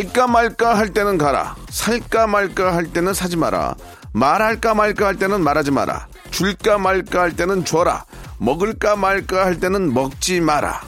갈까 말까 할 때는 가라 살까 말까 할 때는 사지 마라 말할까 말까 할 때는 말하지 마라 줄까 말까 할 때는 줘라 먹을까 말까 할 때는 먹지 마라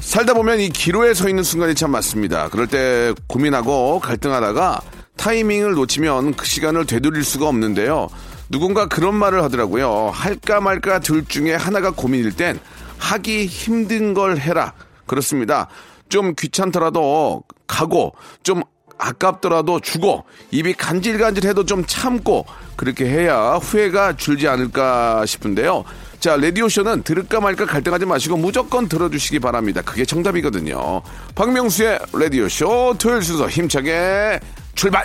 살다 보면 이 기로에 서 있는 순간이 참 많습니다. 그럴 때 고민하고 갈등하다가 타이밍을 놓치면 그 시간을 되돌릴 수가 없는데요. 누군가 그런 말을 하더라고요. 할까 말까 둘 중에 하나가 고민일 땐 하기 힘든 걸 해라. 그렇습니다. 좀 귀찮더라도 가고 좀 아깝더라도 주고 입이 간질간질해도 좀 참고 그렇게 해야 후회가 줄지 않을까 싶은데요. 자, 라디오쇼는 들을까 말까 갈등하지 마시고 무조건 들어주시기 바랍니다. 그게 정답이거든요. 박명수의 라디오쇼 토요일 순서 힘차게 출발!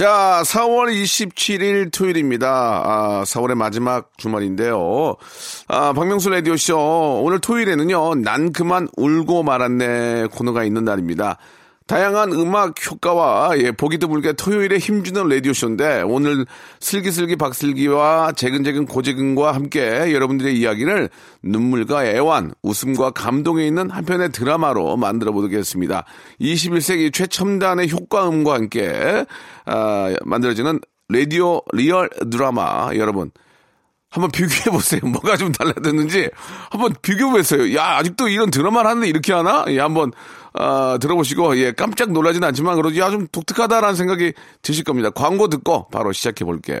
자, 4월 27일 토요일입니다. 아, 4월의 마지막 주말인데요. 아, 박명수 라디오쇼. 오늘 토요일에는요, 난 그만 울고 말았네 코너가 있는 날입니다. 다양한 음악 효과와 예, 보기 드물게 토요일에 힘주는 라디오쇼인데 오늘 슬기슬기 박슬기와 재근재근 고재근과 함께 여러분들의 이야기를 눈물과 애완, 웃음과 감동에 있는 한 편의 드라마로 만들어 보겠습니다. 21세기 최첨단의 효과음과 함께 아, 만들어지는 라디오 리얼 드라마 여러분 한번 비교해 보세요. 뭐가 좀 달라졌는지 한번 비교해 보세요. 야 아직도 이런 드라마를 하는데 이렇게 하나? 예, 한번 아, 들어보시고 예 깜짝 놀라지는 않지만 그래도 야 좀 독특하다라는 생각이 드실 겁니다. 광고 듣고 바로 시작해 볼게요.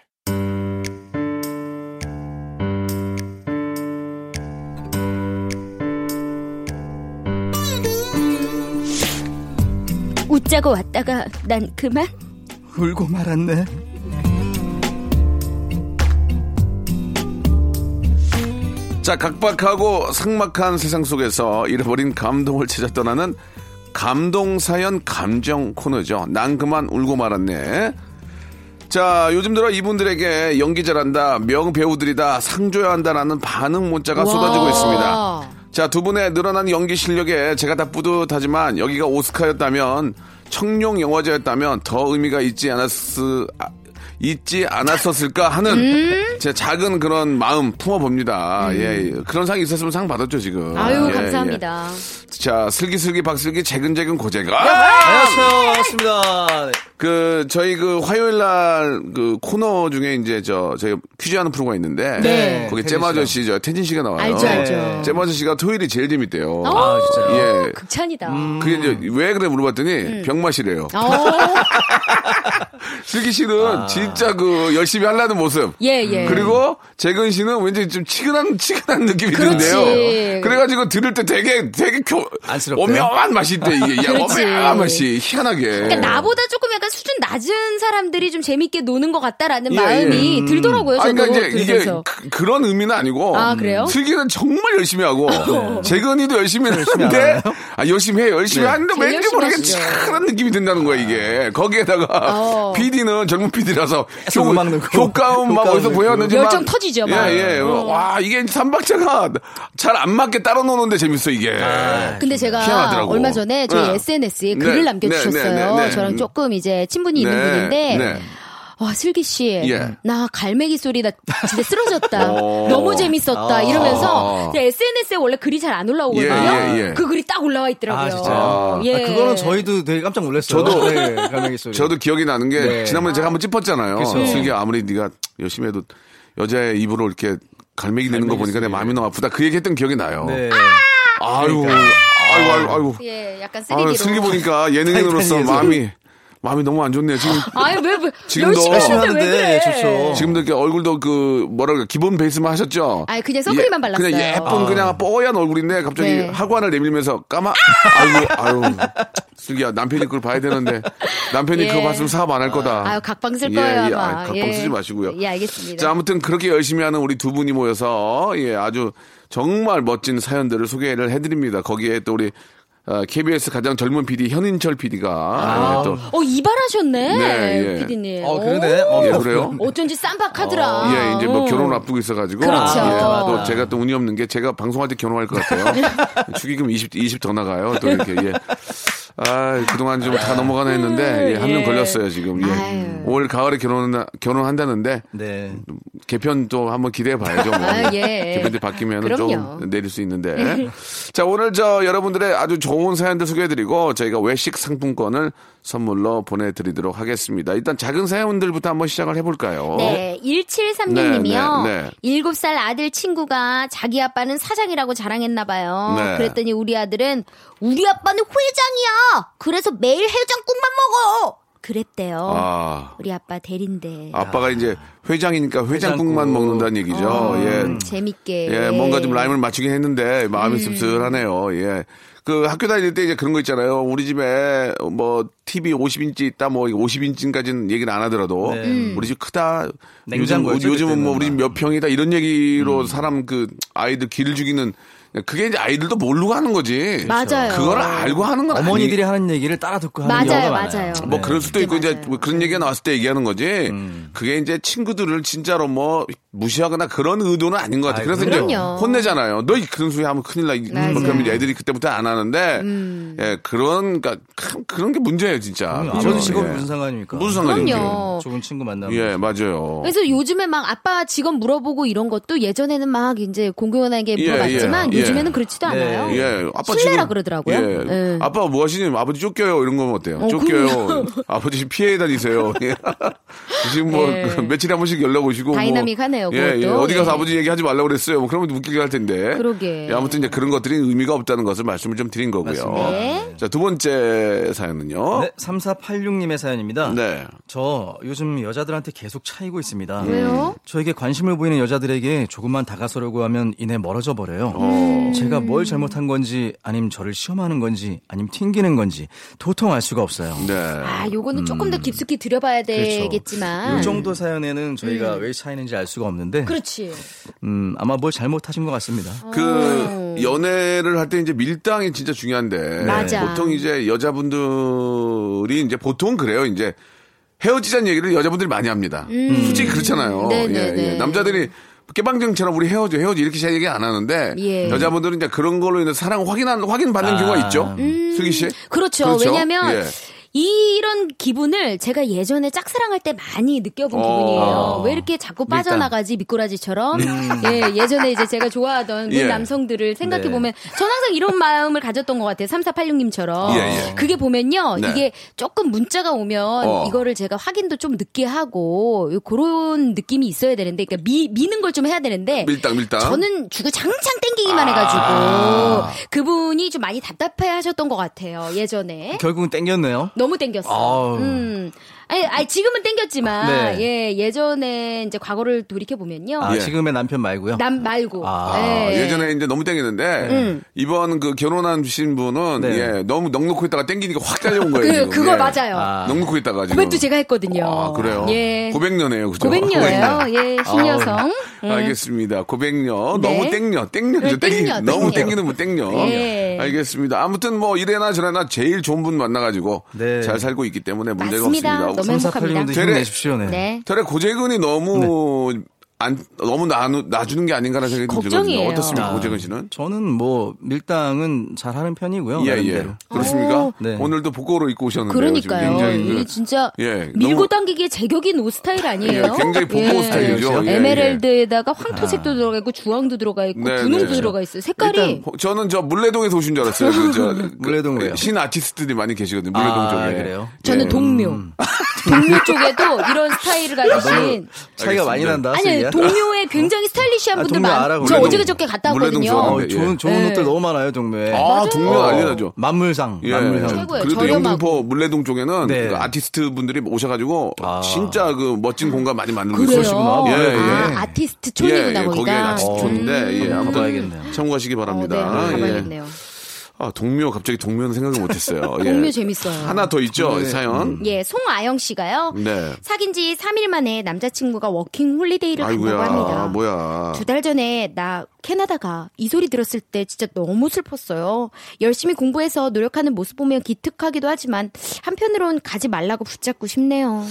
웃자고 왔다가 난 그만 울고 말았네. 자, 각박하고 삭막한 세상 속에서 잃어버린 감동을 찾아 떠나는 감동 사연 감정 코너죠. 난 그만 울고 말았네. 자, 요즘 들어 이분들에게 연기 잘한다, 명배우들이다, 상 줘야 한다라는 반응 문자가 쏟아지고 있습니다. 자, 두 분의 늘어난 연기 실력에 제가 다 뿌듯하지만 여기가 오스카였다면 청룡 영화제였다면 더 의미가 있지 않았을 아, 있지 않았었을까 하는 음? 제 작은 그런 마음 품어봅니다. 예, 그런 상이 있었으면 상 받았죠 지금. 음. 아유 예, 감사합니다. 예. 자, 슬기슬기 박슬기 재근재근 고재근. 아! 안녕하세요. 반갑습니다. 네. 그 저희 그 화요일 날 그 코너 중에 이제 저 저희 퀴즈 하는 프로가 있는데 네. 거기 태진 잼 아저씨 저 텐진 씨가 나와요. 알죠 알죠. 잼 아저씨가 토요일이 제일 재밌대요. 아, 진짜요? 예. 극찬이다. 그게 이제 왜 그래 물어봤더니 음. 병맛이래요. 어, 슬기 씨는 진짜 그 열심히 하려는 모습. 예, 예. 그리고 재근 씨는 왠지 좀 치근한 치근한 느낌이 그렇지. 드는데요. 그래가지고 들을 때 되게 되게 교 안쓰럽대요? 오묘한 맛이 있대 이게 야. 오묘한 맛이 희한하게. 그러니까 나보다 조금 약간 수준 낮은 사람들이 좀 재밌게 노는 것 같다라는 예, 마음이 예. 들더라고요. 아, 저도 그러니까 이제 이게 들으면서. 그, 런 의미는 아니고. 아, 그래요? 슬기는 정말 열심히 하고, 재근이도 열심히 하는데? 아, 열심히 해. 열심히 네. 하는데 제일 왠지 모르게. 치근한 느낌이 든다는 거야, 이게. 거기에다가 하다가 어. PD는 젊은 PD라서. 효과음 막 어디서. 보였는지 열정 막- 터지죠, 막. 예, 예. 어. 와, 이게 삼박자가 잘 안 맞게 따라 노는데 재밌어, 이게. 근데 제가 희한하더라고. 얼마 전에 저희 네. SNS에 네, 글을 네, 남겨주셨어요. 네, 네, 네. 저랑 조금 이제 친분이 있는 네, 분인데. 네. 와, 슬기 씨. 예. 나 갈매기 소리 나 진짜 쓰러졌다. 어. 너무 재밌었다. 아. 이러면서 SNS에 원래 글이 잘 안 올라오거든요. 예, 예, 예. 그 글이 딱 올라와 있더라고요. 아? 예. 아, 그거는 저희도 되게 깜짝 놀랐어요. 저도- 네, 갈매기 소리. 저도 기억이 나는 게 네. 지난번에 제가 한번 짚었잖아요. 그쵸. 슬기 아무리 네가 열심히 해도 여자의 입으로 이렇게 갈매기 내는 거 보니까 내 마음이 너무 아프다. 그 얘기 했던 기억이 나요. 네. 아유, 그러니까. 아이고, 아이고, 아이고. 예, 약간 쓰레기로. 아유, 슬기 보니까 예능인으로서. 마음이, 마음이 너무 안 좋네요. 지금, 아유, 왜, 왜. 지금도- 열심히 하는데 왜 그래. 좋죠. 지금도 이렇게 얼굴도 그, 뭐라 그래, 기본 베이스만 하셨죠? 아니, 그냥 선크림만 예, 발랐어요. 그냥 예쁜, 그냥 뽀얀 얼굴인데 갑자기 네. 하관을 내밀면서 까마, 아이고, 아유. 슬기야, 남편이 그걸 봐야 되는데, 남편이 예. 그거 봤으면 사업 안 할 거다. 아유, 각방 쓸 예, 거예요, 예, 아마. 아, 각방 예. 쓰지 마시고요. 예, 알겠습니다. 자, 아무튼 그렇게 열심히 하는 우리 두 분이 모여서, 예, 아주 정말 멋진 사연들을 소개를 해드립니다. 거기에 또 우리, 어, KBS 가장 젊은 PD 현인철 PD가 또 어, 이발하셨네. 네, 예. 피디님. 어, 그러네. 어, 예, 그래요? 어쩐지 쌈박하더라. 예, 이제 뭐 어. 결혼 앞두고 있어 가지고. 그렇죠. 예. 또 제가 또 운이 없는 게 제가 방송할 때 결혼할 것 같아요. 축의금 20, 20 더 나가요. 또 이렇게, 예. 아, 그동안 좀 다 넘어가나 했는데, 예, 한명 예. 걸렸어요, 지금. 예. 아유. 올 가을에 결혼, 결혼한다는데, 네. 개편 또 한번 기대해 봐야죠. 뭐. 아, 예. 개편이 바뀌면. 좀 내릴 수 있는데. 자, 오늘 저 여러분들의 아주 좋은 사연들 소개해 드리고 저희가 외식 상품권을 선물로 보내드리도록 하겠습니다. 일단 작은 사연들부터 한번 시작을 해볼까요? 네, 1736님이요. 네, 네. 7살 아들 친구가 자기 아빠는 사장이라고 자랑했나봐요. 네. 그랬더니 우리 아들은 우리 아빠는 회장이야! 그래서 매일 해장국만 먹어! 그랬대요. 아. 우리 아빠 대린데. 아빠가 이제 회장이니까 회장국만 회장국. 먹는다는 얘기죠. 어, 예. 재밌게. 예, 뭔가 좀 라임을 맞추긴 했는데 마음이 음. 씁쓸하네요. 예. 그 학교 다닐 때 이제 그런 거 있잖아요. 우리 집에 뭐 TV 50인치 있다 뭐 50인치까지는 얘기는 안 하더라도 네. 음. 우리 집 크다. 요즘 요즘은 뭐 우리 집 몇 평이다 이런 얘기로 사람 그 아이들 기를 죽이는 그게 이제 아이들도 모르고 하는 거지. 맞아요. 그걸 알고 하는 건 어머니들이 하는 얘기를 따라 듣고 하는 맞아요, 경우가 많아요. 맞아요. 뭐 네. 그럴 수도 있고 이제 맞아요. 뭐 그런 얘기가 나왔을 때 얘기하는 거지. 음. 그게 이제 친구들을 진짜로 뭐 무시하거나 그런 의도는 아닌 것 같아. 아이, 그래서 이제 그럼요. 혼내잖아요. 너 그런 소리 하면 큰일 나. 맞아요. 뭐 그러면 이제 애들이 그때부터 안 하는데 음. 예 그런 그러니까 참 그런 게 문제예요 진짜. 그럼요. 그죠? 아버지 직업이 예. 무슨 상관입니까? 무슨. 그럼요. 좋은 친구 만나면. 예 맞아요. 그래서 요즘에 막 아빠 직업 물어보고 이런 것도 예전에는 막 이제 공공연하게 예, 물어봤지만 예, 예. 요즘에는 그렇지도 네. 않아요. 예, 아빠 실례라 지금- 그러더라고요. 예. 예. 아빠 뭐 하시니? 아버지 쫓겨요. 이런 거면 어때요? 어, 쫓겨요. 아버지 피해 다니세요. 예. 지금 뭐 예. 그 며칠에 한 번씩 연락 오시고. 다이나믹하네요, 뭐, 예, 예. 어디 가서 예. 아버지 얘기하지 말라고 그랬어요. 뭐 그러면 웃기게 할 텐데. 그러게. 예, 아무튼 이제 그런 것들이 의미가 없다는 것을 말씀을 좀 드린 거고요. 맞습니다. 네. 자, 두 번째 사연은요. 네, 3486님의 사연입니다. 네. 저 요즘 여자들한테 계속 차이고 있습니다. 왜요? 저에게 관심을 보이는 여자들에게 조금만 다가서려고 하면 이내 멀어져 버려요. 어. 제가 뭘 잘못한 건지 아니면 저를 시험하는 건지 아니면 튕기는 건지 도통 알 수가 없어요. 네. 아, 요거는 조금 더 깊숙이 들여봐야 되겠지만. 이 정도 사연에는 저희가 왜 차이는지 알 수가 없는데 그렇지. 음, 아마 뭘 잘못하신 것 같습니다. 그 연애를 할 때 이제 밀당이 진짜 중요한데 맞아. 보통 이제 여자분들이 이제 보통 그래요. 이제 헤어지자는 얘기를 여자분들이 많이 합니다. 솔직히 그렇잖아요. 음. 네네네. 예, 예. 남자들이 깨방정처럼 우리 헤어져 헤어져 이렇게 잘 얘기 안 하는데 예. 여자분들은 이제 그런 걸로 인해 사랑 확인한 확인 받는 아. 경우가 있죠. 슬기 씨. 그렇죠. 왜냐면 예. 이런 기분을 제가 예전에 짝사랑할 때 많이 느껴본 어. 기분이에요. 왜 이렇게 자꾸. 빠져나가지 미꾸라지처럼? 예, 예전에 이제 제가 좋아하던 그 예. 남성들을 생각해 보면 전 항상 이런 마음을 가졌던 것 같아요. 3486님처럼. 예, 예. 그게 보면요. 네. 이게 조금 문자가 오면 어. 이거를 제가 확인도 좀 늦게 하고 그런 느낌이 있어야 되는데 그러니까 미, 미는 걸 좀 해야 되는데 밀당 밀당. 저는 주구장창 땡기기만 아. 해가지고 그분이 좀 많이 답답해 하셨던 것 같아요. 예전에. 결국은 땡겼네요. 너무 땡겼어. 아우. 음. 아니, 아니, 지금은 땡겼지만, 네. 예, 예전에 이제 과거를 돌이켜 보면요. 아, 예. 지금의 남편 말고요. 남 말고. 아, 아, 예. 예전에 이제 너무 땡겼는데 음. 이번 그 결혼하신 분은 네. 예, 너무 넉넉고 있다가 땡기니까 확 잘려온 거예요. 그, 지금. 그거 예. 맞아요. 아. 넉넉고 있다가 지금. 고백도 제가 했거든요. 아, 그래요? 예. 고백녀네요, 그죠? 고백녀예요. 예, 신여성. 알겠습니다. 고백녀. 네. 너무 땡녀. 땡녀죠. 네, 땡녀, 너무 땡녀. 땡기는 뭐 땡녀. 네. 알겠습니다. 아무튼 뭐 이래나 저래나 제일 좋은 분 만나가지고 네. 잘 살고 있기 때문에 문제가 맞습니다. 없습니다. 너무 행복합니다. 3486님도 되레- 힘내십시오. 네. 네. 털의 고재근이 너무 안 너무 나누, 놔주는 게 아닌가라는 생각이 좀 들거든요. 걱정이에요. 어떻습니까, 아, 고재근 씨는? 저는 뭐 밀당은 잘 하는 편이고요. 예, 예. 나름대로. 그렇습니까? 오. 네. 오늘도 복고로 입고 오셨는데요. 그러니까요. 굉장히 그- 이게 진짜 예, 밀고 너무- 당기기에 제격인 옷 스타일 아니에요? 예, 굉장히 복고 예. 스타일이죠. 예, 예. 에메랄드에다가 황토색도 들어가 있고 주황도 들어가 있고 네, 분홍도 네. 들어가 있어요. 색깔이 일단 호- 저는 저 물레동에서 오신 줄 알았어요. 그, 저, 그, 물레동 왜요? 신 아티스트들이 많이 계시거든요. 물레동 아, 쪽에. 그래요? 저는 예. 동묘. 동묘 쪽에도 이런 스타일을 가지신 차이가 많이 난다. 아니? 동묘에 굉장히 스타일리시한 아, 분들 동묘 많. 알아, 저 물레동. 어저께저께 갔다 왔거든요. 어, 좋은 좋은 예. 옷들 너무 많아요 동묘에. 아, 동묘 맞아요. 난리 나죠. 만물상, 예. 만물상. 최고예요. 그래도 저렴하고. 영등포 물레동 쪽에는 네. 그 아티스트 분들이 오셔가지고 아. 진짜 그 멋진 공간 많이 만들고 그래요. 있으시구나. 예, 예. 아, 아티스트 촌이구나 예, 예, 거기에 거기가. 아티스트 촌인데 예, 음, 아무튼 가봐야겠네요. 참고하시기 어, 네, 바랍니다. 한번 예. 가봐야겠네요. 아, 동묘 갑자기 동묘는 생각을 못했어요. 예. 동묘 재밌어요. 하나 더 있죠 사연. 예, 송아영 씨가요. 네. 사귄 지 3일 만에 남자친구가 워킹 홀리데이를 간다고 아이고야 합니다. 뭐야. 두 달 전에 나 캐나다 가 이 소리 들었을 때 진짜 너무 슬펐어요. 열심히 공부해서 노력하는 모습 보면 기특하기도 하지만 한편으론 가지 말라고 붙잡고 싶네요.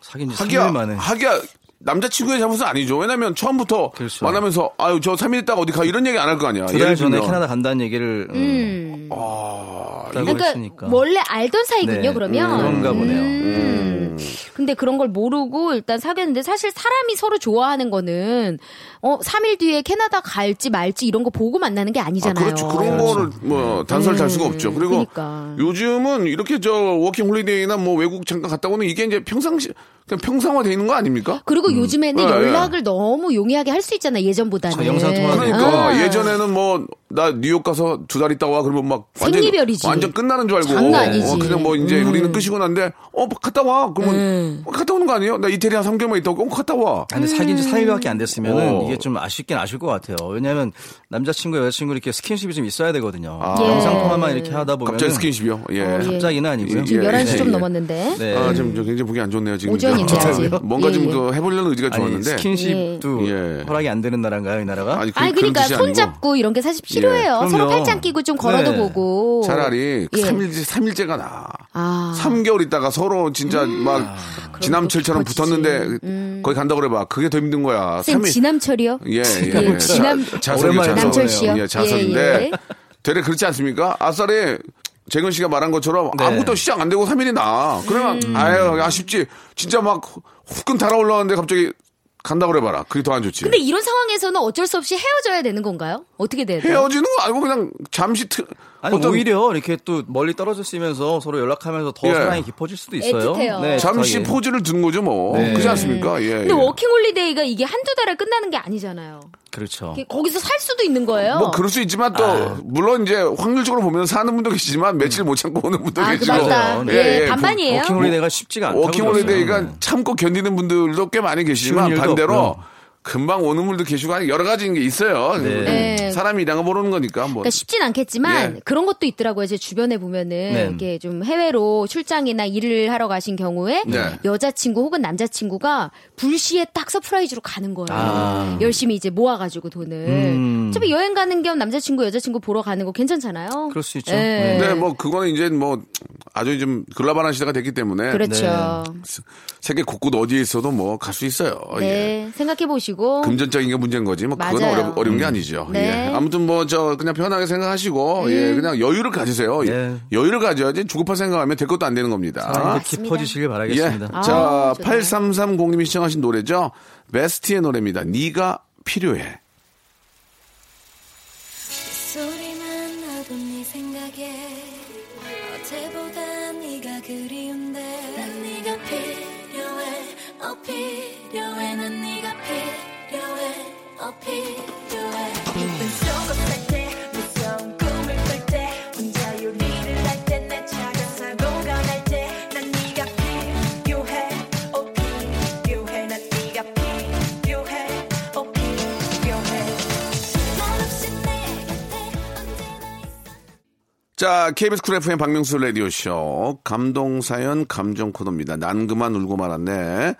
사귄 지 하기야 3일 만에. 하기야 남자친구의 잘못은 아니죠. 왜냐면 처음부터 그렇죠. 만나면서 아유 저 3일 있다가 어디 가 이런 얘기 안 할 거 아니야. 두달 예를 전에. 캐나다 간다는 얘기를 음. 음. 아, 그러니까 했으니까. 원래 알던 사이군요, 네, 그러면. 그런가 보네요. 음. 근데 그런 걸 모르고 일단 사귀었는데 사실 사람이 서로 좋아하는 거는 어 3일 뒤에 캐나다 갈지 말지 이런 거 보고 만나는 게 아, 아니잖아요. 그렇죠. 그런 거를 뭐 단서를 달 수가 없죠. 그리고 그러니까. 요즘은 이렇게 저 워킹 홀리데이나 뭐 외국 잠깐 갔다 오는 이게 이제 평상시 그냥 평상화돼 있는 거 아닙니까? 그리고 요즘에는 네, 연락을 너무 용이하게 할 수 있잖아요. 예전보다는. 저 영상 통화 그러니까 아. 예전에는 뭐 나 뉴욕 가서 두 달 있다 와 그러면 막 완전 생리별이지. 완전 끝나는 줄 알고 장난 아니지. 음. 어, 그냥 뭐 이제 우리는 끝이고 난데 어 갔다 와 그러면 어, 갔다 오는 거 아니에요? 나 이태리 한 3개월만 있다 오고 어, 갔다 와. 아, 근데 사귄 지 4일밖에 안 됐으면은 어. 이게 좀 아쉽긴 아쉬울 것 같아요. 왜냐하면 남자친구, 여자친구 이렇게 스킨십이 좀 있어야 되거든요. 아. 예. 영상 통화만 이렇게 하다 보면 갑자기 스킨십이요. 예. 어, 예. 갑자기는 아니고요. 지금 예, 11시 예, 좀 예. 넘었는데. 네. 아, 지금 저 굉장히 보기 안 좋네요. 지금 오전인데, 저- 아직. 뭔가 예, 좀 예. 그 해보려는 의지가 아니, 좋았는데. 스킨십도 예. 허락이 안 되는 나라인가요, 이 나라가? 아니, 그, 아니 그러니까 손 잡고 이런 게 사실 필요해요. 서로 팔짱 끼고 좀 걸어도 네. 보고. 차라리 예. 3일째, 3일째가 나. 아. 3개월 있다가 서로 진짜 막 지남철처럼 깊어지지. 붙었는데 거기 간다 그래 봐. 그게 더 힘든 거야. 쌤 3일. 지남철이 요? 예, 예. 예, 지남 자, 자석이요, 오랜만에 자석. 남철 씨요? 예, 자석인데. 예, 예. 되레 그렇지 않습니까? 아싸리 재근 씨가 말한 것처럼 네. 아무것도 시작 안 되고 3일이 나. 그러면 음. 아유 아쉽지. 진짜 막 후끈 달아올라왔는데 갑자기 간다 그래봐라. 그게 더 안 좋지. 근데 이런 상황에서는 어쩔 수 없이 헤어져야 되는 건가요? 어떻게 돼야 돼요? 헤어지는 거 아니고 그냥 잠시 트, 아니 어떤 오히려 이렇게 또 멀리 떨어져 있으면서 서로 연락하면서 더 예. 사랑이 깊어질 수도 있어요. 애틋해요. 잠시 애틋하게. pause를 두는 거죠 뭐. 네. 그렇지 않습니까? 예. 근데 예. 워킹홀리데이가 이게 한두 달에 끝나는 게 아니잖아요. 그렇죠. 거기서 살 수도 있는 거예요. 뭐 그럴 수 있지만 또 아. 물론 이제 확률적으로 보면 사는 분도 계시지만 며칠 못 참고 오는 분도 아, 그 계시고 맞다. 네. 예, 예, 반반이에요. 워킹홀리데이가 쉽지가 않다고 워킹홀리데이가. 네. 참고 견디는 분들도 꽤 많이 계시지만 반대로 없고요. 금방 오는 분도 계시고 여러 가지 게 있어요. 네. 사람 일이야가 모르는 거니까 뭐. 그러니까 쉽진 않겠지만 예. 그런 것도 있더라고요. 제 주변에 보면은 네. 이게 좀 해외로 출장이나 일을 하러 가신 경우에 네. 여자친구 혹은 남자친구가 불시에 딱 surprise로 가는 거예요. 아. 열심히 이제 모아가지고 돈을. 음. 어차피 여행 가는 겸 남자친구 여자친구 보러 가는 거 괜찮잖아요. 그럴 수 있죠. 예. 네. 근데 뭐 그거는 이제 뭐 아주 좀 글로벌한 시대가 됐기 때문에 그렇죠. 세계 곳곳 어디에 있어도 뭐 갈 수 있어요. 예. 네, 생각해 보시고 금전적인 게 문제인 거지. 뭐 그건 맞아요. 어려, 어려운 게 아니죠. 네. 예. 아무튼 뭐 저 그냥 편하게 생각하시고 예, 그냥 여유를 가지세요. 네. 여유를 가져야지 주급할 생각하면 될 것도 안 되는 겁니다. 사랑이 더 맞습니다. 깊어지시길 예. 바라겠습니다. 아, 자, 좋네요. 8330님이 시청하신 노래죠. 베스트의 노래입니다. 네가 필요해. 자, KBS 쿨 FM 박명수 라디오쇼. 감동사연 감정 코너입니다. 난 그만 울고 말았네.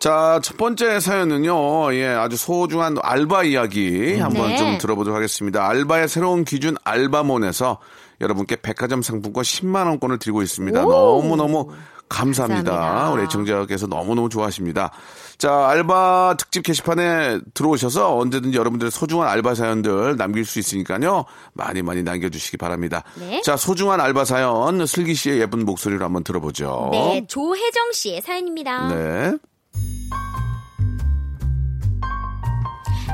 자, 첫 번째 사연은요, 예, 아주 소중한 알바 이야기 한번 네. 좀 들어보도록 하겠습니다. 알바의 새로운 기준 알바몬에서 여러분께 백화점 상품권 10만 원권을 드리고 있습니다. 오. 너무 너무 감사합니다. 감사합니다. 우리 애청자께서 너무너무 좋아하십니다. 자, 알바 특집 게시판에 들어오셔서 언제든지 여러분들의 소중한 알바 사연들 남길 수 있으니까요. 많이 많이 남겨주시기 바랍니다. 네. 자, 소중한 알바 사연 슬기 씨의 예쁜 목소리로 한번 들어보죠. 네, 조혜정 씨의 사연입니다. 네.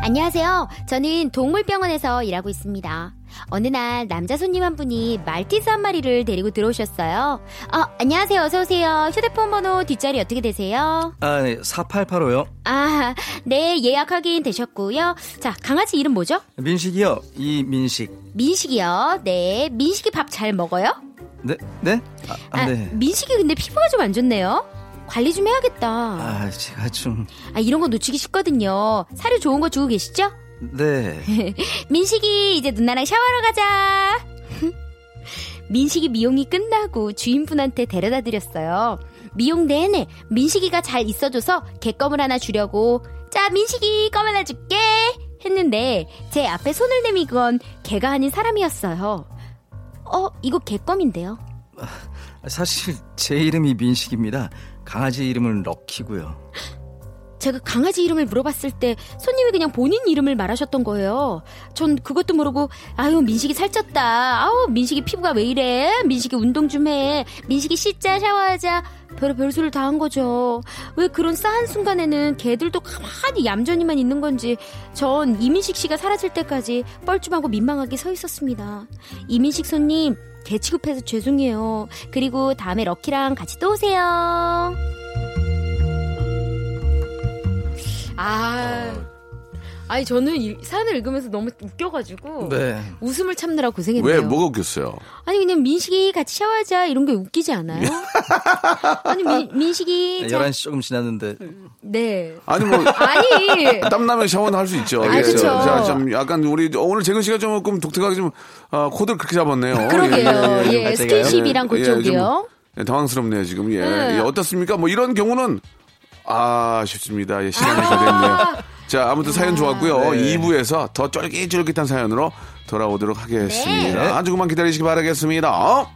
안녕하세요. 저는 동물병원에서 일하고 있습니다. 어느 날 남자 손님 한 분이 말티즈 한 마리를 데리고 들어오셨어요. 아, 안녕하세요. 어서 오세요. 휴대폰 번호 뒷자리 어떻게 되세요? 아, 네, 4885요. 아, 네, 예약 확인 되셨고요. 자, 강아지 이름 뭐죠? 민식이요. 이민식. 민식이요. 네, 민식이 밥 잘 먹어요? 네, 네? 아, 아, 아, 네. 민식이 근데 피부가 좀 안 좋네요. 관리 좀 해야겠다. 아, 제가 좀, 아, 이런 거 놓치기 쉽거든요. 사료 좋은 거 주고 계시죠? 네. 민식이 이제 누나랑 샤워하러 가자. 민식이 미용이 끝나고 주인분한테 데려다 드렸어요. 미용 내내 민식이가 잘 있어줘서 개껌을 하나 주려고 자 민식이 껌 하나 줄게 했는데 제 앞에 손을 내미건 개가 아닌 사람이었어요. 어 이거 개껌인데요. 사실 제 이름이 민식입니다. 강아지 이름은 럭키고요. 제가 강아지 이름을 물어봤을 때 손님이 그냥 본인 이름을 말하셨던 거예요. 전 그것도 모르고 아유 민식이 살쪘다. 아우 민식이 피부가 왜 이래? 민식이 운동 좀 해. 민식이 씻자 샤워하자. 별 별소리를 다 한 거죠. 왜 그런 싸한 순간에는 개들도 가만히 얌전히만 있는 건지 전 이민식 씨가 사라질 때까지 뻘쭘하고 민망하게 서 있었습니다. 이민식 손님 개 취급해서 죄송해요. 그리고 다음에 럭키랑 같이 또 오세요. 아, 아니 저는 이 사연을 읽으면서 너무 웃겨가지고 네. 웃음을 참느라 고생했네요. 왜, 뭐가 웃겼어요? 아니 그냥 민식이 같이 샤워하자 이런 게 웃기지 않아요? 아니 민, 민식이 자- 11시 조금 지났는데. 네. 아니, 뭐, 아니 땀나면 샤워는 할 수 있죠. 아, 그쵸. 자, 좀 약간 우리 오늘 재근 씨가 조금 독특하게 좀 아, 코드를 그렇게 잡았네요. 그러게요. 예, 예, 예. 예, 스킨십이랑 예, 예, 그쪽이요. 좀, 예, 당황스럽네요 지금. 예. 네. 예, 어떻습니까? 뭐 이런 경우는 아 쉽습니다. 예, 시간이 다 됐네요. 자 아무튼 사연 좋았고요. 네. 2부에서 더 쫄깃쫄깃한 사연으로 돌아오도록 하겠습니다. 네. 아주 그만 기다리시기 바라겠습니다.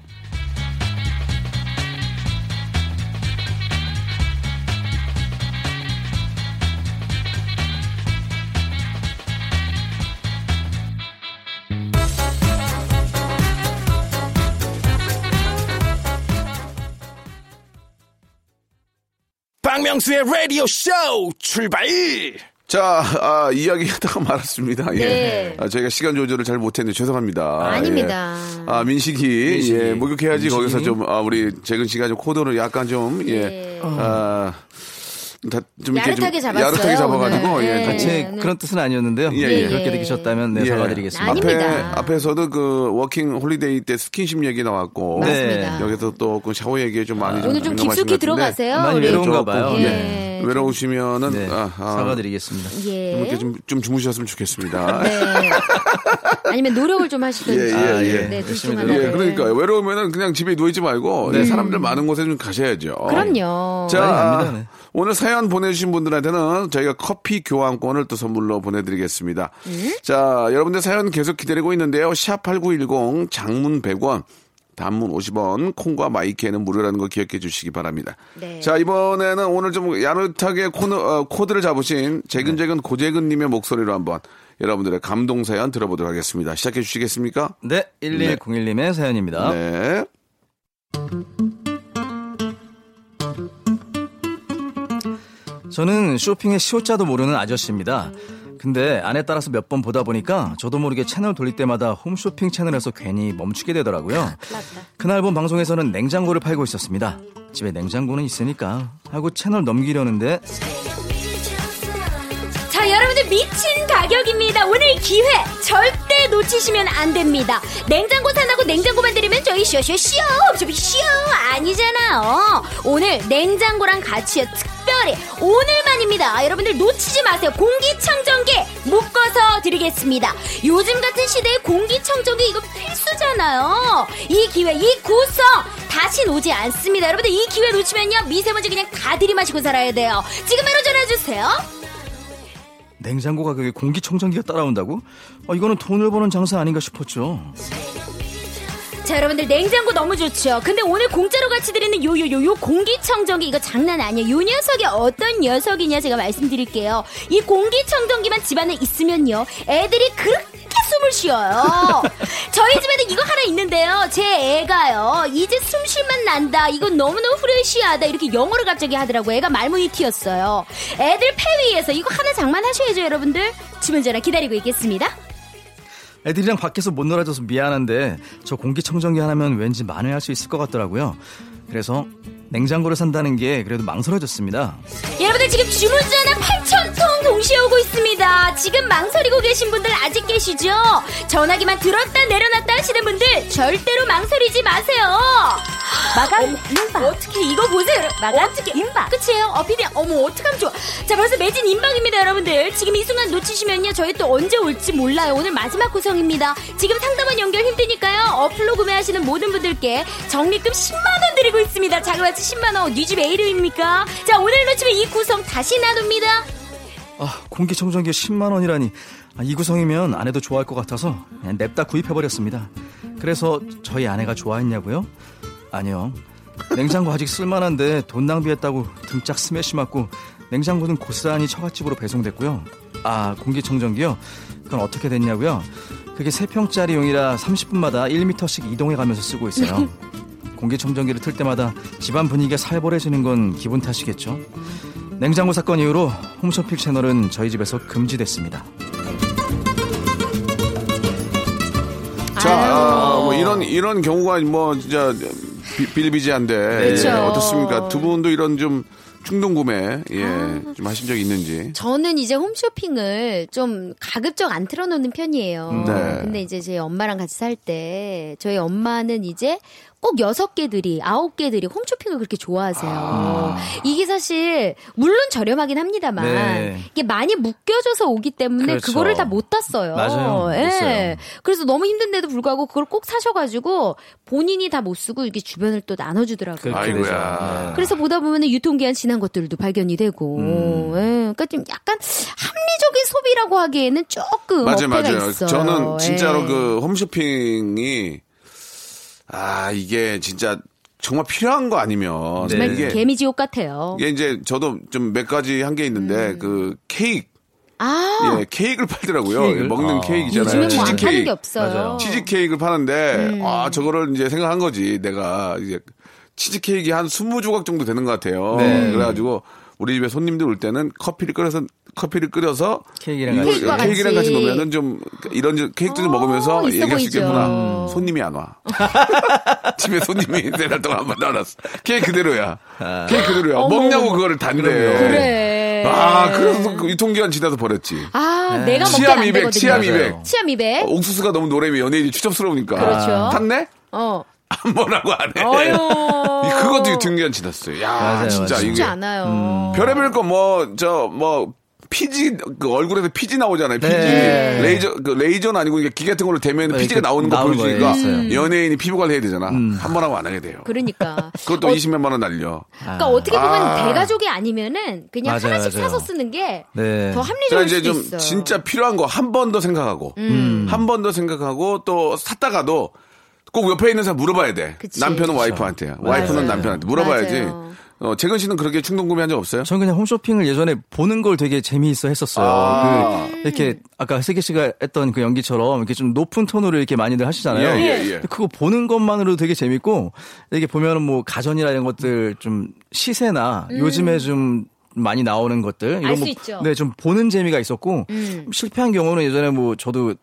박명수의 라디오 쇼 출발! 자, 아, 이야기 하다가 말았습니다. 예. 네. 아, 저희가 시간 조절을 잘 못했는데 죄송합니다. 아닙니다. 예. 아, 민식이, 민식이. 예, 목욕해야지 민식이. 거기서 좀, 아, 우리 재근 씨가 좀 코드를 약간 좀, 예, 예. 아, 다, 좀좀 야릇하게 잡았어요, 야릇하게 잡아가지고, 오늘. 예. 네. 좀 아, 제 네. 그런 뜻은 아니었는데요. 예, 예. 그렇게 느끼셨다면 네, 예. 사과드리겠습니다. 앞에. 앞에서도 그 워킹 홀리데이 때 스킨십 얘기 나왔고. 맞습니다. 여기서 또 그 샤워 얘기에 좀 많이 좀 오늘 좀 깊숙이 들어가세요. 많이 우리. 외로운가 봐요. 예. 네. 외로우시면은, 네, 아, 아, 사과드리겠습니다. 예. 이렇게 좀, 좀 주무셨으면 좋겠습니다. 네. 아니면 노력을 좀 하시든지. 예, 예, 예. 네, 둘중 열심히 하나. 예, 그러니까 외로우면은 그냥 집에 누워 있지 말고 네. 사람들 많은 곳에 좀 가셔야죠. 그럼요. 자, 네. 오늘 사연 보내주신 분들한테는 저희가 커피 교환권을 또 선물로 보내드리겠습니다. 자, 여러분들 사연 계속 기다리고 있는데요. 샵8910 장문 100원. 단문 50원, 콩과 마이크에는 무료라는 거 기억해 주시기 바랍니다. 네. 자, 이번에는 오늘 좀 야릇하게 코너, 어, 코드를 잡으신 재근재근 고재근님의 목소리로 한번 여러분들의 감동 사연 들어보도록 하겠습니다. 시작해 주시겠습니까? 네, 1101님의 사연입니다. 네. 저는 쇼핑의 시옷자도 모르는 아저씨입니다. 근데 안에 따라서 몇 번 보다 보니까 저도 모르게 채널 돌릴 때마다 홈쇼핑 채널에서 괜히 멈추게 되더라고요. 그날 본 방송에서는 냉장고를 팔고 있었습니다. 집에 냉장고는 있으니까 하고 채널 넘기려는데 자, 여러분들 미친 가격입니다. 오늘 기회 절대 놓치시면 안 됩니다. 냉장고 사나고 냉장고 만들면 저희 쇼쇼쇼 쇼쇼 아니잖아요. 오늘 냉장고랑 같이 특 별히 오늘만입니다. 여러분들 놓치지 마세요. 공기청정기 묶어서 드리겠습니다. 요즘 같은 시대에 공기청정기 이거 필수잖아요. 이 기회, 이 구성 다 다신 오지 않습니다. 여러분들 이 기회 놓치면요 미세먼지 그냥 다 들이마시고 살아야 돼요. 지금 바로 전화 주세요. 냉장고 가격에 공기청정기가 따라온다고? 어, 이거는 돈을 버는 장사 아닌가 싶었죠. 자 여러분들 냉장고 너무 좋죠. 근데 오늘 공짜로 같이 드리는 요요요 요 공기청정기 이거 장난 아니에요. 요 녀석이 어떤 녀석이냐 제가 말씀드릴게요. 이 공기청정기만 집안에 있으면요 애들이 그렇게 숨을 쉬어요. 저희 집에는 이거 하나 있는데요. 제 애가요 이제 숨쉴만 난다. 이건 너무너무 프레시하다. 이렇게 영어를 갑자기 하더라고. 애가 말문이 튀었어요. 애들 폐위해서 이거 하나 장만하셔야죠 여러분들. 주문 전화 기다리고 있겠습니다. 애들이랑 밖에서 못 놀아줘서 미안한데 저 공기청정기 하나면 왠지 만회할 수 있을 것 같더라고요. 그래서 냉장고를 산다는 게 그래도 망설여졌습니다. 여러분들 지금 주문 전화 8,000통 동시에 오고 있습니다. 지금 망설이고 계신 분들 아직 계시죠? 전화기만 들었다 내려놨다 하시는 분들 절대로 망설이지 마세요. 마감 임박. 어떻게 이거 보세요. 마감 어떻게 임박. 끝이에요. 어 피디 어머 어떡하면 좋아. 자 벌써 매진 임박입니다 여러분들. 지금 이 순간 놓치시면요 저희 또 언제 올지 몰라요. 오늘 마지막 구성입니다. 지금 상담원 연결 힘드니까요. 어플로 구매하시는 모든 분들께 적립금 10만 원 드리고 있습니다. 자그마치 10만 원. 니집 에이름입니까? 자 오늘 놓치면 이 구성 다시 나눕니다. 아, 공기청정기 10만 원이라니. 아, 이 구성이면 아내도 좋아할 것 같아서 냅다 구입해버렸습니다. 그래서 저희 아내가 좋아했냐고요? 아니요. 냉장고 아직 쓸만한데 돈 낭비했다고 등짝 스매시 맞고 냉장고는 고스란히 처갓집으로 배송됐고요. 아, 공기청정기요? 그건 어떻게 됐냐고요? 그게 3평짜리 용이라 30분마다 1m씩 이동해 가면서 쓰고 있어요. 공기청정기를 틀 때마다 집안 분위기가 살벌해지는 건 기분 탓이겠죠. 냉장고 사건 이후로 홈쇼핑 채널은 저희 집에서 금지됐습니다. 자, 아, 뭐 이런 이런 경우가 뭐 진짜 비, 빌비지한데. 예, 어떻습니까? 두 분도 이런 좀 충동 구매 예, 아. 좀 하신 적 있는지. 저는 이제 홈쇼핑을 좀 가급적 안 틀어놓는 편이에요. 네. 근데 이제 제 엄마랑 같이 살 때 저희 엄마는 이제 꼭 여섯 개들이 아홉 개들이 홈쇼핑을 그렇게 좋아하세요. 아. 이게 사실 물론 저렴하긴 합니다만 네. 이게 많이 묶여져서 오기 때문에 그렇죠. 그거를 다 못 땄어요. 맞아요. 예. 그래서 너무 힘든데도 불구하고 그걸 꼭 사셔가지고 본인이 다 못 쓰고 이게 주변을 또 나눠주더라고요. 아이고야. 네. 그래서 보다 보면은 유통기한 지난 것들도 발견이 되고, 음. 예, 그러니까 좀 약간 합리적인 소비라고 하기에는 조금 맞아요, 어폐가 맞아요. 있어요. 저는 진짜로 예. 그 홈쇼핑이 아 이게 진짜 정말 필요한 거 아니면 네. 이게 개미지옥 같아요. 이게 이제 저도 좀 몇 가지 한 게 있는데 그 케이크 아, 예 케이크를 팔더라고요. 케이크를? 먹는 아. 케이크 있잖아요. 요즘엔 뭐안 치즈 케이크. 없어요. 치즈 케이크를 파는데 음. 아 저거를 이제 생각한 거지 내가 이제 치즈 케이크 한 20조각 정도 되는 것 같아요. 네. 그래가지고 우리 집에 손님들 올 때는 커피를 끓여서 커피를 끓여서 케이크랑 같이. 케이크랑 같이. 놓으면은 좀 이런 케이크도 좀 어, 먹으면서 얘기할 수. 있겠구나. 손님이 안 와. 집에 손님이 네 달 동안 한 번도 안 왔어. 케이크 그대로야. 케이크 그대로야. 어머, 먹냐고. 그거를 단대. 그래. 아 그래서 그 유통기한 지나서 버렸지. 아, 내가 먹게 치암 안 200, 되거든요. 치암 맞아요. 200. 치암 200. 어, 옥수수가 너무 노래면 연예인이 추접스러우니까. 그렇죠. 탔네? 어. 한 번 하고 안 해. 그것도 유통기한 지났어요. 야, 맞아요, 진짜 맞아요. 이게. 쉽지 않아요. 별의별 거 뭐, 저, 뭐, 피지, 그 얼굴에서 피지 나오잖아요. 피지. 네. 레이저, 그 레이저는 아니고 이게 기계 같은 걸로 대면 네, 피지가 그 나오는 거 보여주니까 거예요. 있어요. 연예인이 피부 관리 해야 되잖아. 한번 하고 안 하게 돼요. 그러니까. 그것도 어, 20몇만 원 날려. 그러니까 어떻게 보면 아. 대가족이 아니면은 그냥 맞아요, 하나씩 맞아요. 사서 쓰는 게더 네. 자, 합리적일 이제 좀 있어요. 진짜 필요한 거 한 번 더 생각하고, 음. 한번 더 생각하고 또 샀다가도 꼭 옆에 있는 사람 물어봐야 돼. 그치. 남편은 와이프한테, 와이프는 맞아요. 남편한테 물어봐야지. 맞아요. 어, 재근 씨는 그렇게 충동 구매한 적 없어요? 저는 그냥 홈쇼핑을 예전에 보는 걸 되게 재미있어 했었어요. 아. 그 이렇게 아까 세계 씨가 했던 그 연기처럼 이렇게 좀 높은 톤으로 이렇게 많이들 하시잖아요. 예, 예, 예. 그거 보는 것만으로도 되게 재밌고 이게 보면은 뭐 가전이나 이런 것들 좀 시세나 요즘에 좀 많이 나오는 것들 알 이런 수뭐 있죠. 네, 좀 보는 재미가 있었고 음. 실패한 경우는 예전에 뭐 저도 그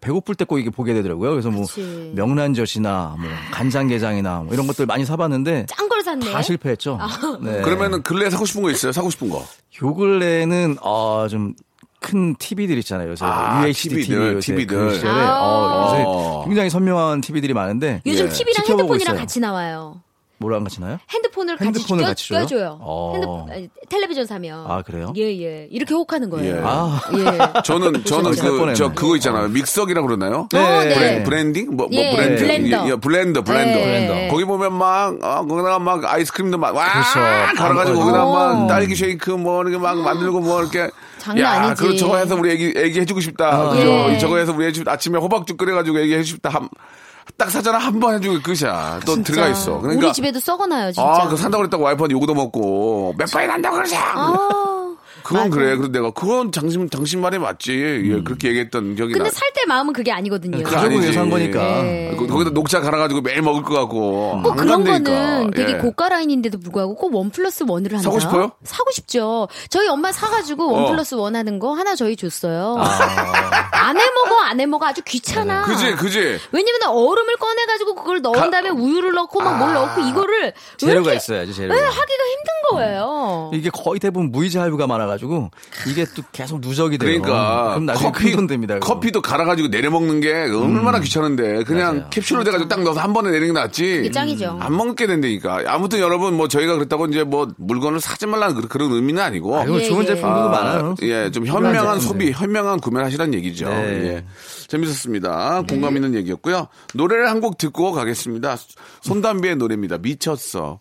배고플 때 꼭 이게 보게 되더라고요. 그래서 뭐 그치. 명란젓이나 뭐 간장게장이나 뭐 이런 것들 많이 사봤는데 짠 걸 샀네. 다 실패했죠. 네. 그러면은 근래 사고 싶은 거 있어요? 사고 싶은 거? 요 근래는 어, 좀큰 TV들 있잖아요. 요새 아, UHD TV TV들, TV들. 그 시절에 아. 어, 어. 요새 굉장히 선명한 TV들이 많은데 요즘 예. TV랑 핸드폰이랑 있어요. 같이 나와요. 뭐랑 같이 나요? 핸드폰을 같이 핸드폰을 껴, 같이 줘요? 껴줘요. 어. 핸드폰, 아니, 텔레비전 사면. 아, 그래요? 예, 예. 이렇게 혹하는 거예요. 예. 아. 예. 저는 저는 살 그. 저 그거 있잖아요. 믹서기라고 그러나요? 네. 어, 네. 브랜, 브랜 딩? 뭐, 뭐 예, 브랜드? 블렌더. 예, 예, 블렌더, 블렌더. 네. 블렌더. 거기 보면 막, 아, 거기다가 막 아이스크림도 막, 와! 그렇죠. 갈아가지고 어. 거기다 막 딸기 쉐이크 뭐 이렇게 막 만들고 뭐 이렇게. 장난 야, 아니지. 그거 저거 해서 우리 애기, 애기 해주고 싶다. 그죠? 예. 저거 해서 우리 애기 아침에 호박죽 끓여가지고 애기 해주고 싶다. 한, 딱 사잖아. 한 번 해주고 끝이야. 또 진짜. 들어가 있어. 그러니까. 우리 집에도 썩어나요, 진짜. 아, 그거 산다고 그랬다고 와이프한테 욕도 먹고. 몇 번이나 한다고 그러지? 아. 그건 맞아. 그래. 그래서 내가 그건 당신 당신 말이 맞지. 예, 그렇게 얘기했던 기억이 나. 근데 살때 마음은 그게 아니거든요. 그거 가족을. 위해서 한 거니까. 네. 거- 거기다 녹차 갈아가지고 매일 먹을 것 같고. 꼭 안 그런 간다니까. 거는 되게 예. 고가 라인인데도 불구하고 꼭 원 플러스 원을 한다. 사고 싶어요? 사고 싶죠. 저희 엄마 사가지고 원 어. 플러스 원 하는 거 하나 저희 줬어요. 안 해 먹어, 안 해 먹어 아주 귀찮아. 그지, 그지. 왜냐면 얼음을 꺼내가지고 그걸 넣은 가- 다음에 우유를 넣고 막 뭘 넣고 이거를 왜 재료가 이렇게 있어야지, 재료가. 왜 하기가 힘든 거예요. 이게 거의 대부분 무이자 할부가 많아가지고 이게 또 계속 누적이 돼요. 그러니까 그럼 나중에 커피 큰돈 됩니다. 그거. 커피도 갈아가지고 내려 먹는 게 얼마나 귀찮은데 그냥 맞아요. 캡슐로 돼가지고 딱 넣어서 한 번에 내리는 게 낫지. 짱이죠. 안 먹게 된다니까. 아무튼 여러분 뭐 저희가 그렇다고 이제 뭐 물건을 사지 말라는 그런- 의미는 아니고. 아, 이거 예, 좋은 예. 제품도 많아요. 예, 좀 현명한. 소비, 현명한 구매를 하시라는 얘기죠. 네. 예. 재밌었습니다. 공감 있는 얘기였고요. 노래를 한 곡 듣고 가겠습니다. 손담비의 노래입니다. 미쳤어.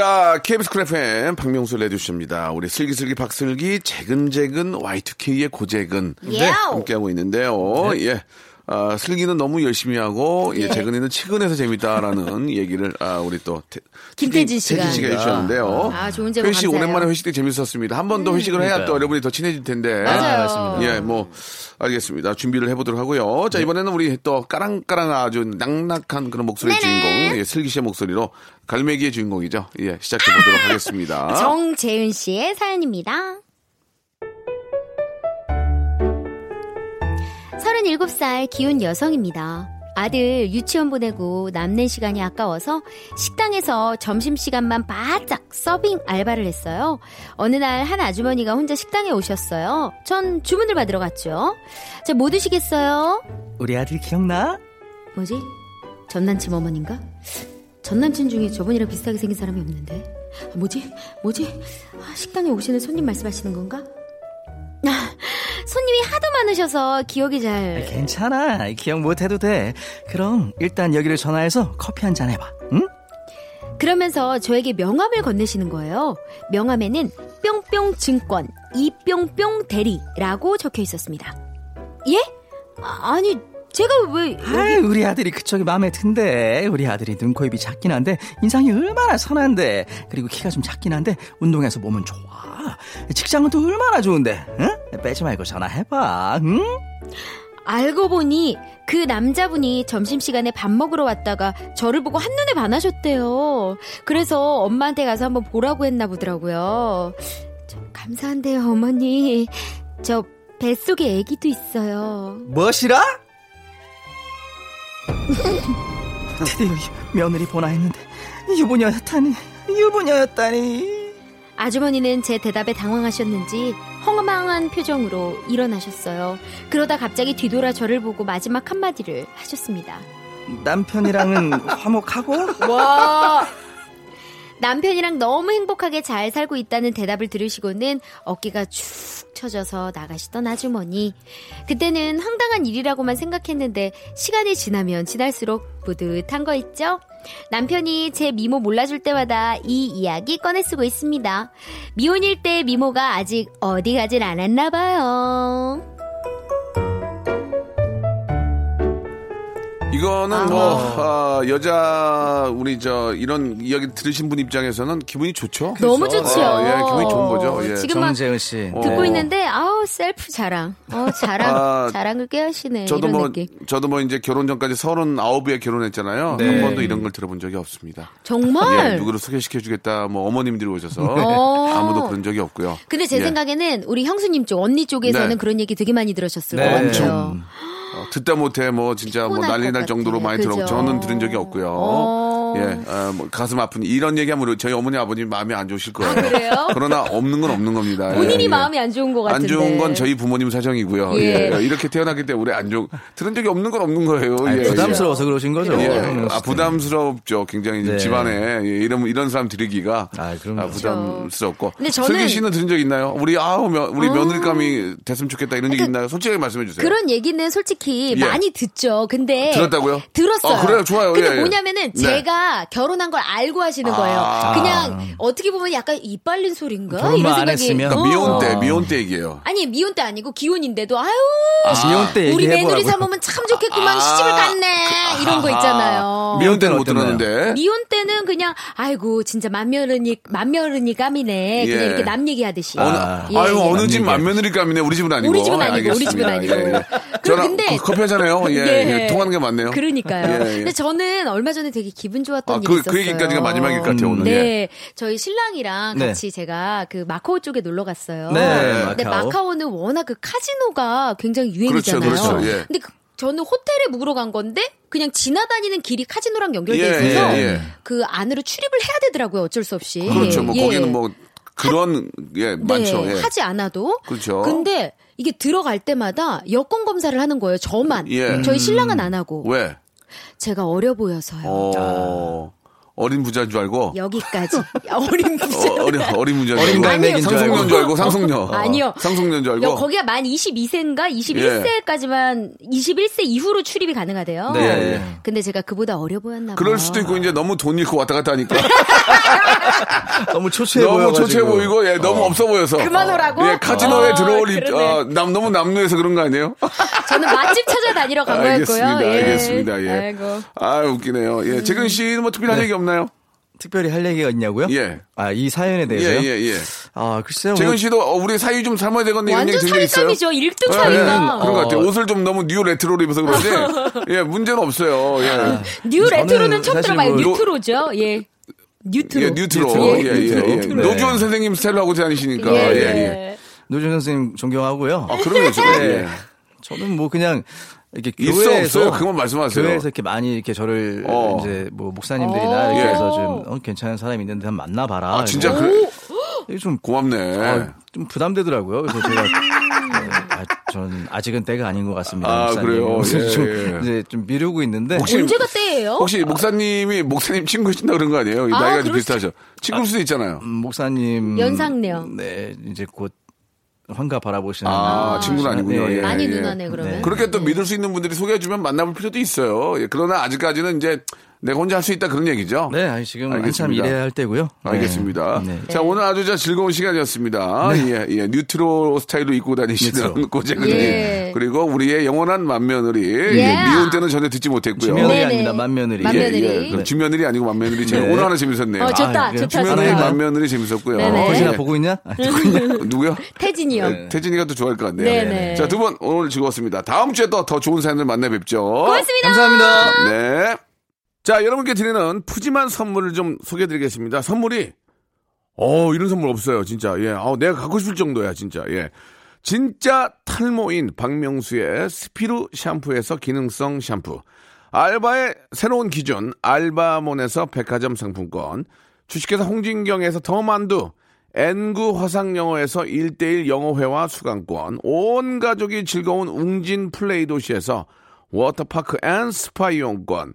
자, KBS 쿨 FM 박명수 라디오쇼입니다. 우리 슬기슬기 박슬기 재근재근 Y2K의 고재근 예. 함께하고 있는데요. 예. 아, 슬기는 너무 열심히 하고 예, 재근이는 측은해서 재밌다라는 얘기를 아, 우리 또 태, 김태진 씨가. 태진 씨가 해주셨는데요. 아, 좋은 제보 회식 감사해요. 오랜만에 회식 때 재밌었습니다. 한 번더 회식을 해야 또 그러니까요. 여러분이 더 친해질 텐데. 맞아요. 맞습니다. 예, 뭐 알겠습니다. 준비를 해보도록 하고요. 자 이번에는 우리 또 까랑까랑 아주 낭랑한 그런 목소리의 주인공, 예, 슬기 씨의 목소리로 갈매기의 주인공이죠. 예, 시작해 보도록 하겠습니다. 정재은 씨의 사연입니다. 37살 기혼 여성입니다. 아들 유치원 보내고 남는 시간이 아까워서 식당에서 점심시간만 바짝 서빙 알바를 했어요. 어느 날 한 아주머니가 혼자 식당에 오셨어요. 전 주문을 받으러 갔죠. 자, 뭐 드시겠어요? 우리 아들 기억나? 뭐지? 전남친 어머니인가? 전남친 중에 저분이랑 비슷하게 생긴 사람이 없는데. 아, 뭐지? 뭐지? 아, 식당에 오시는 손님 말씀하시는 건가? 아, 많으셔서 기억이 잘. 괜찮아. 기억 못해도 돼. 그럼 일단 여기를 전화해서 커피 한 잔 해봐. 응? 그러면서 저에게 명함을 건네시는 거예요. 명함에는 뿅뿅 증권 이뿅뿅 대리라고 적혀 있었습니다. 예? 아, 아니 제가 왜 아이, 우리 아들이 그쪽이 마음에 든대. 우리 아들이 눈, 코, 입이 작긴 한데 인상이 얼마나 선한데. 그리고 키가 좀 작긴 한데 운동해서 몸은 좋아. 직장은 또 얼마나 좋은데. 응? 빼지 말고 전화해봐. 응? 알고 보니 그 남자분이 점심시간에 밥 먹으러 왔다가 저를 보고 한눈에 반하셨대요. 그래서 엄마한테 가서 한번 보라고 했나 보더라고요. 저, 감사한데요, 어머니. 저 뱃속에 아기도 있어요. 무엇이라? 드디어 며느리 보나 했는데 유부녀였다니 유부녀였다니 아주머니는 제 대답에 당황하셨는지 허망한 표정으로 일어나셨어요. 그러다 갑자기 뒤돌아 저를 보고 마지막 한마디를 하셨습니다. 남편이랑은 화목하고 와. 남편이랑 너무 행복하게 잘 살고 있다는 대답을 들으시고는 어깨가 축 처져서 나가시던 아주머니. 그때는 황당한 일이라고만 생각했는데 시간이 지나면 지날수록 뿌듯한 거 있죠? 남편이 제 미모 몰라줄 때마다 이 이야기 꺼내 쓰고 있습니다. 미혼일 때 미모가 아직 어디 가질 않았나 봐요. 이거는 뭐 아, 여자 우리 저 이런 이야기 들으신 분 입장에서는 기분이 좋죠. 너무 좋지요. 아, 예, 기분이 좋은 거죠. 예. 지금 막 정재은 씨. 듣고 어. 있는데 아우 셀프 자랑. 어 자랑 아, 자랑을 깨하시네. 저도 이런 뭐 느낌. 저도 뭐 이제 결혼 전까지 서른 아홉에 결혼했잖아요. 네. 한 번도 이런 걸 들어본 적이 없습니다. 정말. 예, 누구를 소개시켜주겠다. 뭐 어머님들이 오셔서 어. 아무도 그런 적이 없고요. 근데 제 예. 생각에는 우리 형수님 쪽 언니 쪽에서는 네. 그런 얘기 되게 많이 들으셨을 네. 것 같아요. 엄청. 어, 듣다 못해 뭐 진짜 뭐 난리 것날 정도로. 많이 들어? 저는 들은 적이 없고요. 어. 예, 아, 뭐 가슴 아픈 이런 얘기하면 우리 저희 어머니 아버님 마음이 안 좋으실 거예요. 그래요? 그러나 없는 건 없는 겁니다. 본인이 예, 예. 마음이 안 좋은 것 같은데. 안 좋은 건 저희 부모님 사정이고요. 예. 예. 이렇게 태어났기 때문에 우리 안 좋은 들은 적이 없는 건 없는 거예요. 아니, 예, 부담스러워서 그러신 거죠. 예. 예. 아, 부담스럽죠. 굉장히 네. 집안에 예, 이런 이런 사람 들이기가 아, 그럼요. 부담스럽고. 근데 저는- 슬기 씨는 들은 적 있나요? 우리 아우 며, 우리 어. 며느리감이 됐으면 좋겠다 이런 얘기 그러니까 있나요? 솔직하게 말씀해 주세요. 그런 얘기는 솔직히 예. 많이 듣죠. 근데 들었다고요? 들었어요. 아, 그래요? 좋아요. 근데 예, 예. 뭐냐면은 네. 제가 결혼한 걸 알고 하시는 거예요. 아. 그냥 어떻게 보면 약간 입 빨린 소린가 이런 안 생각이. 했으면. 그러니까 어. 미혼 때 미혼 때 얘기예요. 아니 미혼 때 아니고 기혼인데도 아유 미혼 때 우리. 며느리 삼으면 참 좋겠구만 아. 시집을 갔네 이런 거 있잖아요. 미혼 때는 못? 들었는데. 미혼 때는 그냥 아이고 진짜 맏며느니 맏며느니 감이네 그냥 예. 이렇게 남 얘기하듯이. 어느, 아. 예, 아유 예. 어느 집 남얘기하지. 맘며느리 감이네 우리 집은 아니고. 우리 집은 아니고, 우리 집은 알겠습니다. 아니고. 예, 예. 저랑 근데- 그 커피 하잖아요. 예, 네. 예. 통하는 게 맞네요. 그러니까요. 예, 예. 근데 저는 얼마 전에 되게 기분 좋 았던 아, 일이 그- 있었어요. 그 얘기까지가 마지막일 것 같아요, 오늘. 네, 예. 저희 신랑이랑 네. 같이 제가 그 마카오 쪽에 놀러 갔어요. 네, 근데 마카오. 마카오 는 워낙 그 카지노가 굉장히 유행이잖아요. 그렇죠, 그렇죠, 예. 근데 그- 저는 호텔에 묵으러 간 건데 그냥 지나다니는 길이 카지노랑 연결돼 예, 있어서 예, 예. 그 안으로 출입을 해야 되더라고요. 어쩔 수 없이. 그렇죠. 뭐 예. 거기는 뭐 그런 예 많죠. 네, 예. 하지 않아도. 그렇죠. 근데 이게 들어갈 때마다 여권 검사를 하는 거예요. 저만. 예. 저희 신랑은 안 하고. 왜? 제가 어려 보여서요. 어. 어린 부자인 줄 알고. 여기까지. 어린 부자. 어, 어린 어린 부자인 줄 어린 알고. 갈매기인 줄 상속녀인 알고. 줄 알고 상속녀. 아니요. 상속녀인 줄 알고. 여, 거기가 만 22세인가 21세까지만 21세 이후로 출입이 가능하대요. 네. 예. 근데 제가 그보다 어려 보였나 봐요. 그럴 수도 있고 이제 너무 돈 잃고 왔다 갔다 하니까 너무 초췌해 너무 보여가지고. 초췌해 보이고 예, 너무 없어 보여서 그만 오라고? 예, 카지노에 어, 들어올 입. 어, 남 너무 남루해서 그런 거 아니에요? 저는 맛집 찾아다니러 간 거였고요. 알겠습니다. 예. 알겠습니다. 예. 아이고. 음. 아 웃기네요. 예, 재근 씨는 뭐 특별한 얘기 없나 요? 특별히 할 얘기가 있냐고요? 예. 아, 이 사연에 예, 대해서요? 예, 예. 아, 글쎄요. 재근 뭐- 씨도 어, 우리 사위 좀 삼아야 되겠네 이런 얘기 완전 들은 적 있어요? 사윗감이죠. 1등 예, 차이가. 예, 그런 것 같아요. 옷을 좀 너무 new 레트로로 입어서 그런지 예 문제는 없어요. 예. new 저는 레트로는 처음 들어봐요. 뭐- 뉴트로죠. 예. 뉴트로. 예, 뉴트로. 뉴트로. 예, 예, 예. 뉴트로. 네. 노주현 선생님 스타일로 하고 다니시니까. 예, 예, 예. 예. 노주현 선생님 존경하고요. 아, 그럼요, 저. 네. 예. 저는 뭐 그냥 이렇게 있어, 교회에서 없어요? 그건 말씀하세요. 교회에서 이렇게 많이 이렇게 저를 어. 이제 뭐 목사님들이나 어. 이렇게 예. 해서 좀 어, 괜찮은 사람이 있는데 한번 만나봐라. 아, 진짜 그래? 이게 좀 고맙네. 아, 좀 부담되더라고요. 그래서 제가 네, 아, 전 아직은 때가 아닌 것 같습니다. 아, 목사님. 그래요? 그래서 예, 좀 예. 이제 좀 미루고 있는데 혹시- 언제가 때예요? 혹시 목사님이 목사님 친구신다 그런 거 아니에요? 나이가 좀 그럴 비슷하죠. 친구일 수도 있잖아요. 음, 목사님 연상령. 네, 이제 곧 환가 바라보시는 아, 친구는 아니군요. 네. 예, 많이 예. 누나네 그러면. 네. 그렇게 또 믿을 수 있는 분들이 소개해주면 만나볼 필요도 있어요. 예, 그러나 아직까지는 이제 내가 혼자 할 수 있다 그런 얘기죠. 네, 아니, 지금 한참 알겠습니다. 일해야 할 때고요. 네. 알겠습니다. 네. 자, 오늘 아주 저 즐거운 시간이었습니다. 예, 예. 뉴트로 스타일로 입고 다니시는. 고재근님. 예. 그리고 우리의 영원한 맏며느리. 예, 미혼 때는 전혀 듣지 못했고요. 주며느리 네네. 아닙니다. 맏며느리. 예, 예. 그럼 주며느리 아니고 맏며느리. 제 네. 오늘 하나 재밌었네요. 어, 좋다, 아? 좋다. 주며느리, 좋다. 맏며느리 재밌었고요. 네네. 허신아 예. 보고 있냐? 아? 누구요? 태진이요. 네. 태진이가 또 좋아할 것 같네요. 네네. 자, 두 분 오늘 즐거웠습니다. 다음 주에 또 더 좋은 사연을 만나 뵙죠. 고맙습니다. 감사합니다. 네. 자, 여러분께 드리는 푸짐한 선물을 좀 소개해 드리겠습니다. 선물이, 어, 이런 선물 없어요, 진짜. 예. 어, 내가 갖고 싶을 정도야, 진짜. 예. 진짜 탈모인 박명수의 스피루 샴푸에서 기능성 샴푸. 알바의 새로운 기준, 알바몬에서 백화점 상품권. 주식회사 홍진경에서 더 만두. N구 화상영어에서 1대1 영어회화 수강권. 온 가족이 즐거운 웅진 플레이 도시에서 워터파크 and 스파 이용권.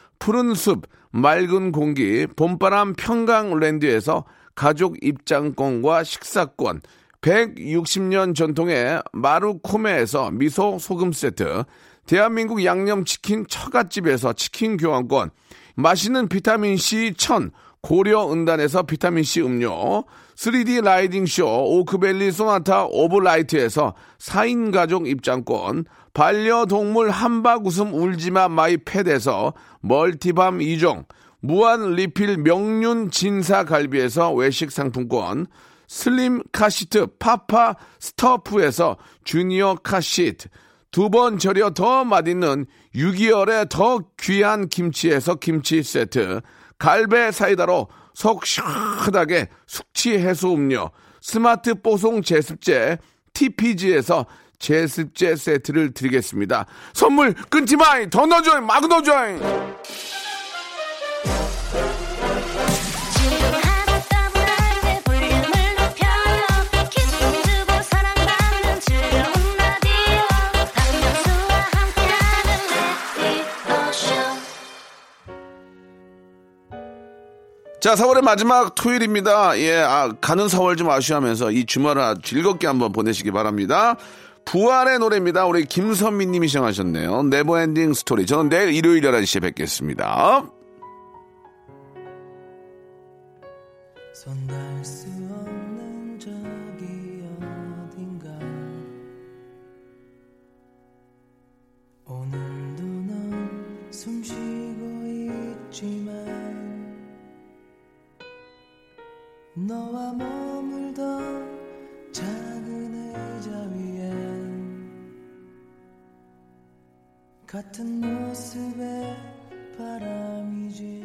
푸른 숲, 맑은 공기, 봄바람 평강랜드에서 가족 입장권과 식사권, 160년 전통의 마루코메에서 미소 소금 세트, 대한민국 양념치킨 처갓집에서 치킨 교환권, 맛있는 비타민C 천 고려 은단에서 비타민C 음료, 3D 라이딩 쇼 오크밸리 소나타 오브 라이트에서 4인 가족 입장권, 반려동물 함박 웃음 울지마 마이 펫에서 multi balm 2종, 무한 리필 명륜 진사 갈비에서 외식 상품권, 슬림 카시트 파파 스터프에서 주니어 카시트, 두 번 절여 더 맛있는 6개월의 더 귀한 김치에서 김치 세트, 갈배 사이다로 속 시원하게 숙취 해소 음료, 스마트 뽀송 제습제 TPG에서 제습제 세트를 드리겠습니다. 선물 끊지 마이! 더 넣어줘잉! 막 넣어줘잉! 자, 4월의 마지막 토요일입니다. 예, 아, 가는 4월 좀 아쉬워하면서 이 주말을 즐겁게 한번 보내시기 바랍니다. 부활의 노래입니다. 우리 김선미 님이 신청하셨네요. Never Ending Story. 저는 내일 일요일 11시에 뵙겠습니다. 너와 머물던 작은 의자 위엔 같은 모습의 바람이지